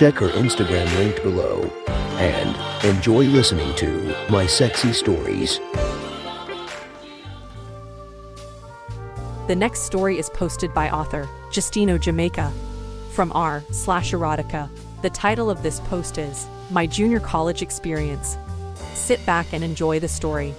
Check her Instagram linked below and enjoy listening to My Sexy Stories. The next story is posted by author Justino Jamaica from r slash erotica. The title of this post is My Junior College Experience. Sit back and enjoy the story.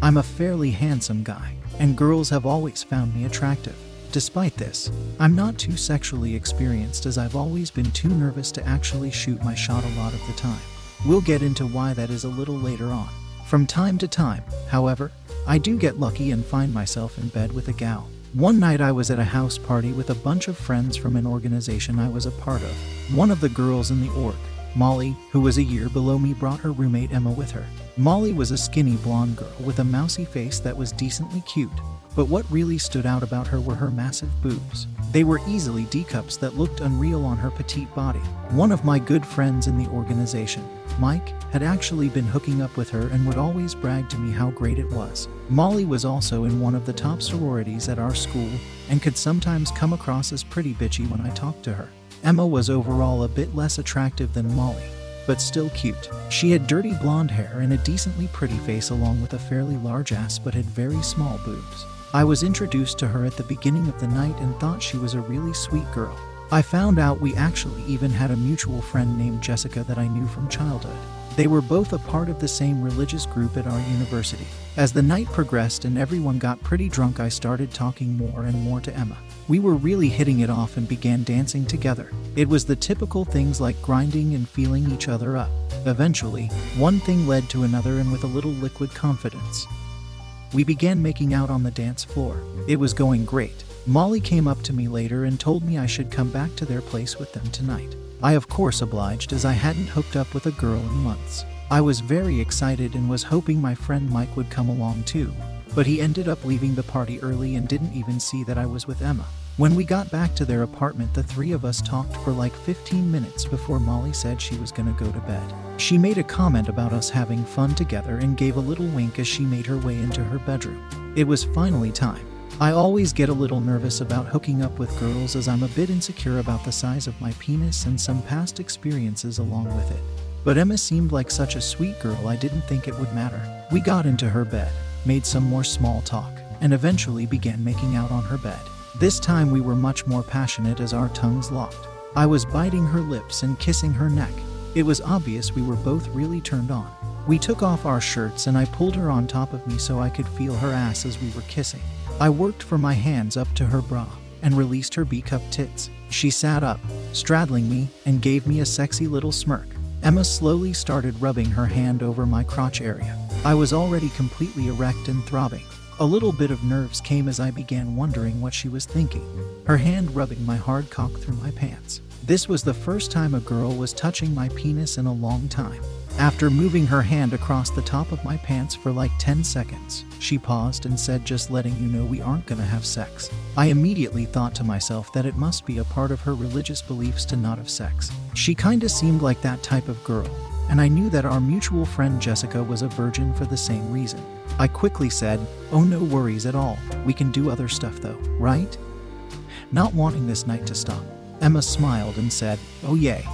I'm a fairly handsome guy, and girls have always found me attractive. Despite this, I'm not too sexually experienced as I've always been too nervous to actually shoot my shot a lot of the time. We'll get into why that is a little later on. From time to time, however, I do get lucky and find myself in bed with a gal. One night I was at a house party with a bunch of friends from an organization I was a part of. One of the girls in the org, Molly, who was a year below me, brought her roommate Emma with her. Molly was a skinny blonde girl with a mousy face that was decently cute, but what really stood out about her were her massive boobs. They were easily D cups that looked unreal on her petite body. One of my good friends in the organization, Mike, had actually been hooking up with her and would always brag to me how great it was. Molly was also in one of the top sororities at our school and could sometimes come across as pretty bitchy when I talked to her. Emma was overall a bit less attractive than Molly, but still cute. She had dirty blonde hair and a decently pretty face, along with a fairly large ass but had very small boobs. I was introduced to her at the beginning of the night and thought she was a really sweet girl. I found out we actually even had a mutual friend named Jessica that I knew from childhood. They were both a part of the same religious group at our university. As the night progressed and everyone got pretty drunk, I started talking more and more to Emma. We were really hitting it off and began dancing together. It was the typical things like grinding and feeling each other up. Eventually, one thing led to another, and with a little liquid confidence, we began making out on the dance floor. It was going great. Molly came up to me later and told me I should come back to their place with them tonight. I, of course, obliged as I hadn't hooked up with a girl in months. I was very excited and was hoping my friend Mike would come along too, but he ended up leaving the party early and didn't even see that I was with Emma. When we got back to their apartment, the three of us talked for like 15 minutes before Molly said she was gonna go to bed. She made a comment about us having fun together and gave a little wink as she made her way into her bedroom. It was finally time. I always get a little nervous about hooking up with girls as I'm a bit insecure about the size of my penis and some past experiences along with it. But Emma seemed like such a sweet girl, I didn't think it would matter. We got into her bed, made some more small talk, and eventually began making out on her bed. This time we were much more passionate as our tongues locked. I was biting her lips and kissing her neck. It was obvious we were both really turned on. We took off our shirts and I pulled her on top of me so I could feel her ass as we were kissing. I worked for my hands up to her bra and released her B cup tits. She sat up, straddling me, and gave me a sexy little smirk. Emma slowly started rubbing her hand over my crotch area. I was already completely erect and throbbing. A little bit of nerves came as I began wondering what she was thinking, her hand rubbing my hard cock through my pants. This was the first time a girl was touching my penis in a long time. After moving her hand across the top of my pants for like 10 seconds, she paused and said, Just letting you know we aren't gonna have sex. I immediately thought to myself that it must be a part of her religious beliefs to not have sex. She kinda seemed like that type of girl, and I knew that our mutual friend Jessica was a virgin for the same reason. I quickly said, Oh, no worries at all. We can do other stuff though, right? Not wanting this night to stop, Emma smiled and said, Oh, yay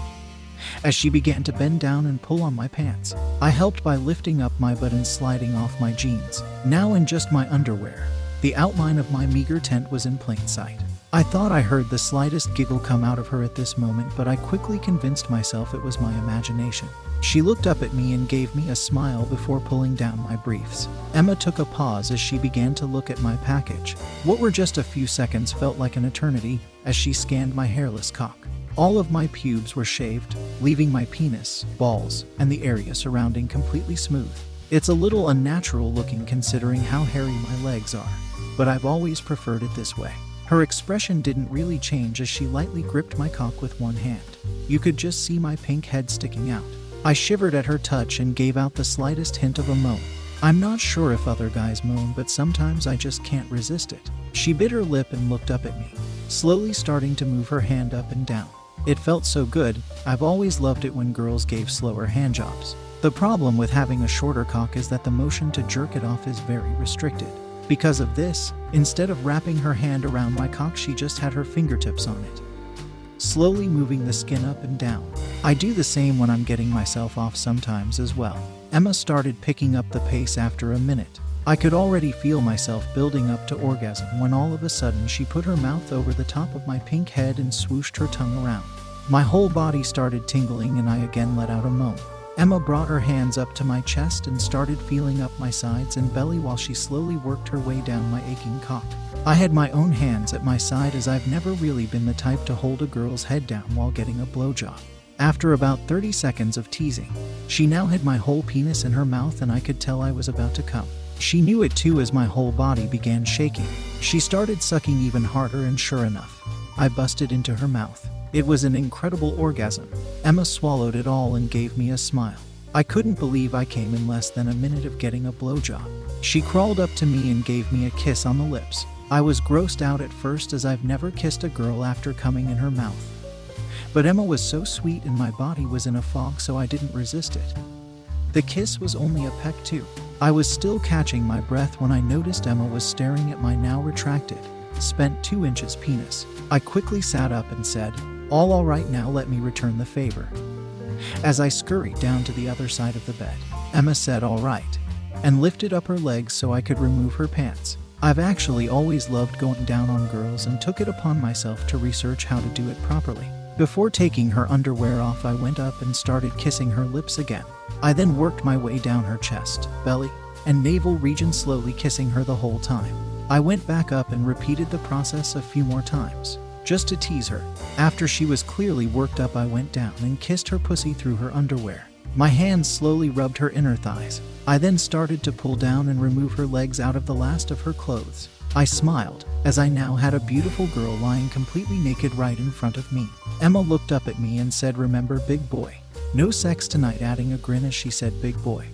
as she began to bend down and pull on my pants. I helped by lifting up my butt and sliding off my jeans. Now in just my underwear, the outline of my meager tent was in plain sight. I thought I heard the slightest giggle come out of her at this moment, but I quickly convinced myself it was my imagination. She looked up at me and gave me a smile before pulling down my briefs. Emma took a pause as she began to look at my package. What were just a few seconds felt like an eternity as she scanned my hairless cock. All of my pubes were shaved, leaving my penis, balls, and the area surrounding completely smooth. It's a little unnatural looking considering how hairy my legs are, but I've always preferred it this way. Her expression didn't really change as she lightly gripped my cock with one hand. You could just see my pink head sticking out. I shivered at her touch and gave out the slightest hint of a moan. I'm not sure if other guys moan, but sometimes I just can't resist it. She bit her lip and looked up at me, slowly starting to move her hand up and down. It felt so good. I've always loved it when girls gave slower handjobs. The problem with having a shorter cock is that the motion to jerk it off is very restricted. Because of this, instead of wrapping her hand around my cock, she just had her fingertips on it, slowly moving the skin up and down. I do the same when I'm getting myself off sometimes as well. Emma started picking up the pace after a minute. I could already feel myself building up to orgasm when all of a sudden she put her mouth over the top of my pink head and swooshed her tongue around. My whole body started tingling and I again let out a moan. Emma brought her hands up to my chest and started feeling up my sides and belly while she slowly worked her way down my aching cock. I had my own hands at my side as I've never really been the type to hold a girl's head down while getting a blowjob. After about 30 seconds of teasing, she now had my whole penis in her mouth and I could tell I was about to come. She knew it too as my whole body began shaking. She started sucking even harder, and sure enough, I busted into her mouth. It was an incredible orgasm. Emma swallowed it all and gave me a smile. I couldn't believe I came in less than a minute of getting a blowjob. She crawled up to me and gave me a kiss on the lips. I was grossed out at first as I've never kissed a girl after coming in her mouth. But Emma was so sweet and my body was in a fog, so I didn't resist it. The kiss was only a peck, too. I was still catching my breath when I noticed Emma was staring at my now retracted, spent two inches penis. I quickly sat up and said, All alright now, let me return the favor. As I scurried down to the other side of the bed, Emma said, Alright, and lifted up her legs so I could remove her pants. I've actually always loved going down on girls and took it upon myself to research how to do it properly. Before taking her underwear off, I went up and started kissing her lips again. I then worked my way down her chest, belly, and navel region, slowly kissing her the whole time. I went back up and repeated the process a few more times, just to tease her. After she was clearly worked up, I went down and kissed her pussy through her underwear. My hands slowly rubbed her inner thighs. I then started to pull down and remove her legs out of the last of her clothes. I smiled, as I now had a beautiful girl lying completely naked right in front of me. Emma looked up at me and said, Remember, big boy. No sex tonight, adding a grin as she said, Big boy.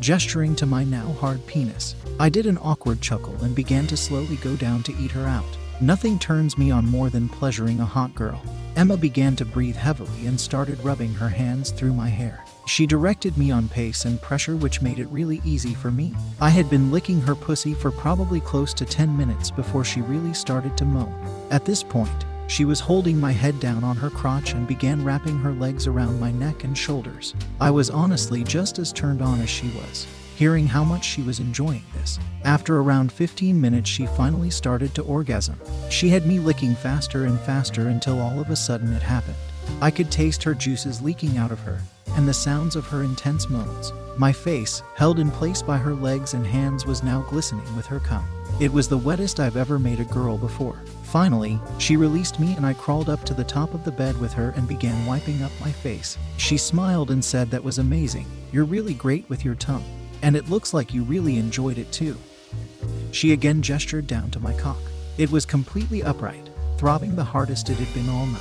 Gesturing to my now hard penis, I did an awkward chuckle and began to slowly go down to eat her out. Nothing turns me on more than pleasuring a hot girl. Emma began to breathe heavily and started rubbing her hands through my hair. She directed me on pace and pressure, which made it really easy for me. I had been licking her pussy for probably close to 10 minutes before she really started to moan. At this point, she was holding my head down on her crotch and began wrapping her legs around my neck and shoulders. I was honestly just as turned on as she was, hearing how much she was enjoying this. After around 15 minutes, she finally started to orgasm. She had me licking faster and faster until all of a sudden it happened. I could taste her juices leaking out of her, and the sounds of her intense moans. My face, held in place by her legs and hands, was now glistening with her cum. It was the wettest I've ever made a girl before. Finally, she released me and I crawled up to the top of the bed with her and began wiping up my face. She smiled and said, That was amazing. You're really great with your tongue. And it looks like you really enjoyed it too. She again gestured down to my cock. It was completely upright, throbbing the hardest it had been all night,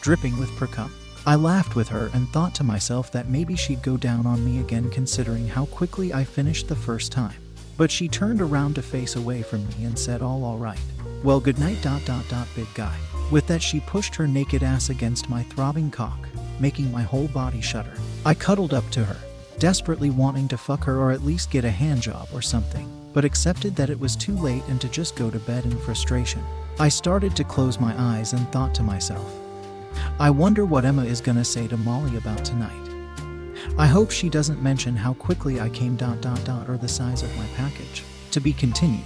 dripping with precum. I laughed with her and thought to myself that maybe she'd go down on me again considering how quickly I finished the first time. But she turned around to face away from me and said, All alright. Well, good night, dot dot dot, big guy. With that, she pushed her naked ass against my throbbing cock, making my whole body shudder. I cuddled up to her, desperately wanting to fuck her or at least get a hand job or something, but accepted that it was too late and to just go to bed in frustration. I started to close my eyes and thought to myself, I wonder what Emma is gonna say to Molly about tonight. I hope she doesn't mention how quickly I came dot dot dot or the size of my package. To be continued.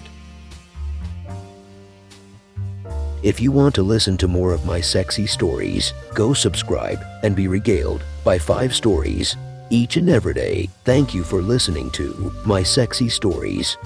If you want to listen to more of my sexy stories, go subscribe and be regaled by five stories each and every day. Thank you for listening to my sexy stories.